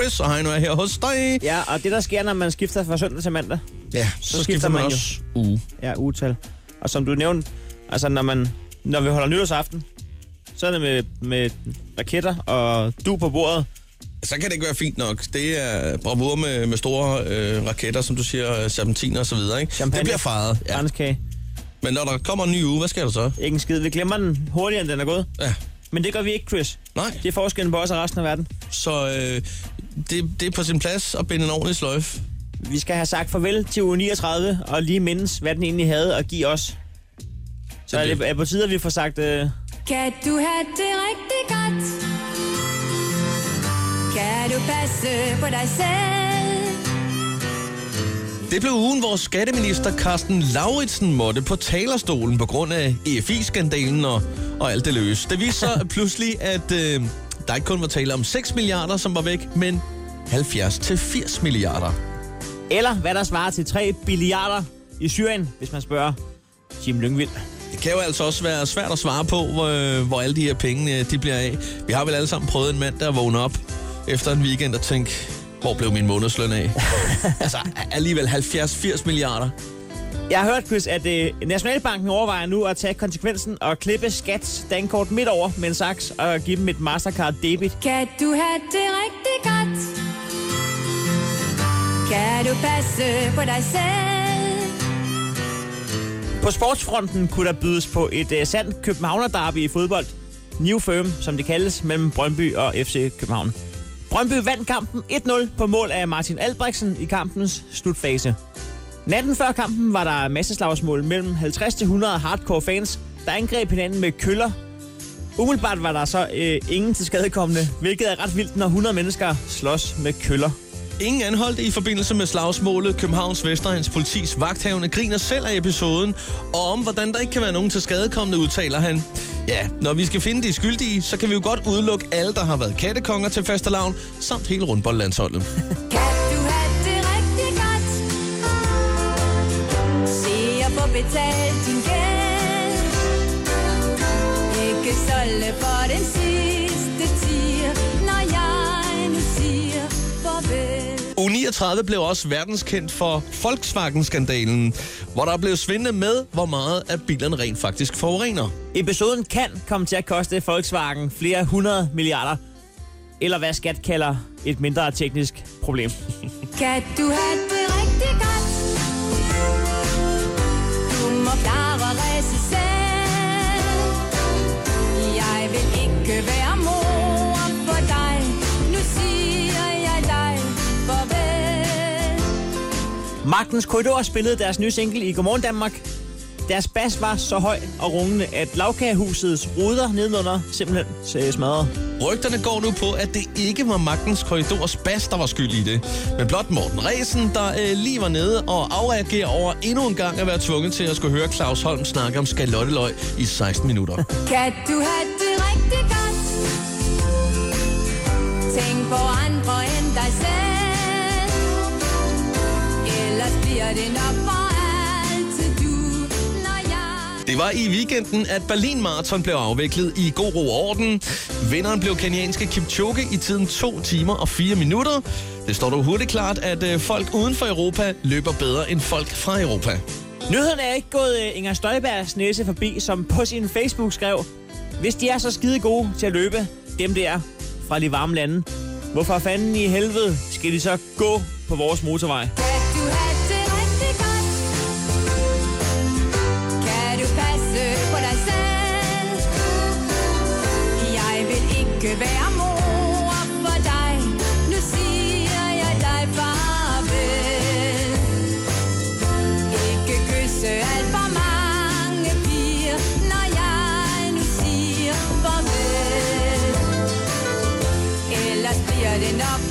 Chris, og Heino er her hos dig. Ja, og det der sker, når man skifter fra søndag til mandag, Ja, så, skifter skifter man man jo. også uge. ja, ugetal. Og som du nævnte, altså når, man, når vi holder nytårsaften, så er det med, med raketter og du på bordet. Så kan det ikke være fint nok. Det er bravur med, med store øh, raketter, som du siger, serpentiner og så videre. Ikke? Champagne. Det bliver fejret. Ja. Kranskage. Men når der kommer en ny uge, hvad sker der så? Ikke en skid. Vi glemmer den hurtigere, end den er gået. Ja. Men det gør vi ikke, Chris. Nej, Det er forskellen på os og resten af verden. så øh, det, det er på sin plads at binde en ordentlig sløjf. Vi skal have sagt farvel til uge 39, og lige mindes, hvad den egentlig havde at give os. Så er det er på tide, at vi får sagt... Øh, Kan du have det rigtig godt? Kan du passe på dig selv? Det blev ugen, hvor skatteminister Carsten Lauritsen måtte på talerstolen på grund af EFI-skandalen og, og alt det løs. Det viste sig pludselig, at øh, der ikke kun var tale om 6 milliarder, som var væk, men 70 til 80 milliarder. eller hvad der svarer til 3 billiarder i Syrien, hvis man spørger Jim Lyngvild. Det kan jo altså også være svært at svare på, hvor, hvor alle de her penge øh, de bliver af. Vi har vel alle sammen prøvet en mand, der vågner op efter en weekend og tænke, hvor blev min månedsløn af? altså alligevel 70-80 milliarder. Jeg har hørt, Chris, at øh, Nationalbanken overvejer nu at tage konsekvensen og klippe skats dankort midt over med en saks og give dem et Mastercard debit. Kan du have det rigtig godt? Kan du passe på dig selv? På sportsfronten kunne der bydes på et øh, sandt Københavner-derby i fodbold. New Firm, som det kaldes, mellem Brøndby og FC København. Brøndby vandt kampen 1-0 på mål af Martin Albrechtsen i kampens slutfase. Natten før kampen var der masseslagsmål mellem 50-100 hardcore fans, der angreb hinanden med køller. Umiddelbart var der så øh, ingen til skadekommende, hvilket er ret vildt, når 100 mennesker slås med køller. Ingen anholdte i forbindelse med slagsmålet. Københavns Vestegns politis vagthavende griner selv af episoden. Og om hvordan der ikke kan være nogen til skadekommende, udtaler han. Ja, når vi skal finde de skyldige, så kan vi jo godt udelukke alle, der har været kattekonger til fastelavn, samt hele rundboldlandsholdet. betalt din gæld Ikke solde for den sidste tier Når jeg nu siger farvel U39 blev også verdenskendt for Volkswagen-skandalen, hvor der blev svindlet med, hvor meget af bilerne rent faktisk forurener. Episoden kan komme til at koste Volkswagen flere hundrede milliarder. Eller hvad skat kalder et mindre teknisk problem. Kan du have Magtens Korridor spillede deres nye single i Godmorgen Danmark. Deres bas var så høj og rungende, at lavkagehusets ruder nedenunder simpelthen smadrede. Rygterne går nu på, at det ikke var Magtens Korridors bas, der var skyld i det. Men blot Morten Resen, der øh, lige var nede og afreagerer over endnu en gang at være tvunget til at skulle høre Claus Holm snakke om skalotteløg i 16 minutter. Kan du have det rigtig godt? Tænk på andre end dig selv bliver det nok for altid du Når jeg Det var i weekenden, at Berlin Marathon blev afviklet i god ro og orden. Vinderen blev kenyanske Kipchoge i tiden 2 timer og 4 minutter. Det står dog hurtigt klart, at øh, folk uden for Europa løber bedre end folk fra Europa. Nyheden er ikke gået øh, Inger Støjbergs næse forbi, som på sin Facebook skrev, hvis de er så skide gode til at løbe, dem der fra de varme lande, hvorfor fanden i helvede skal de så gå på vores motorvej? Siger farvel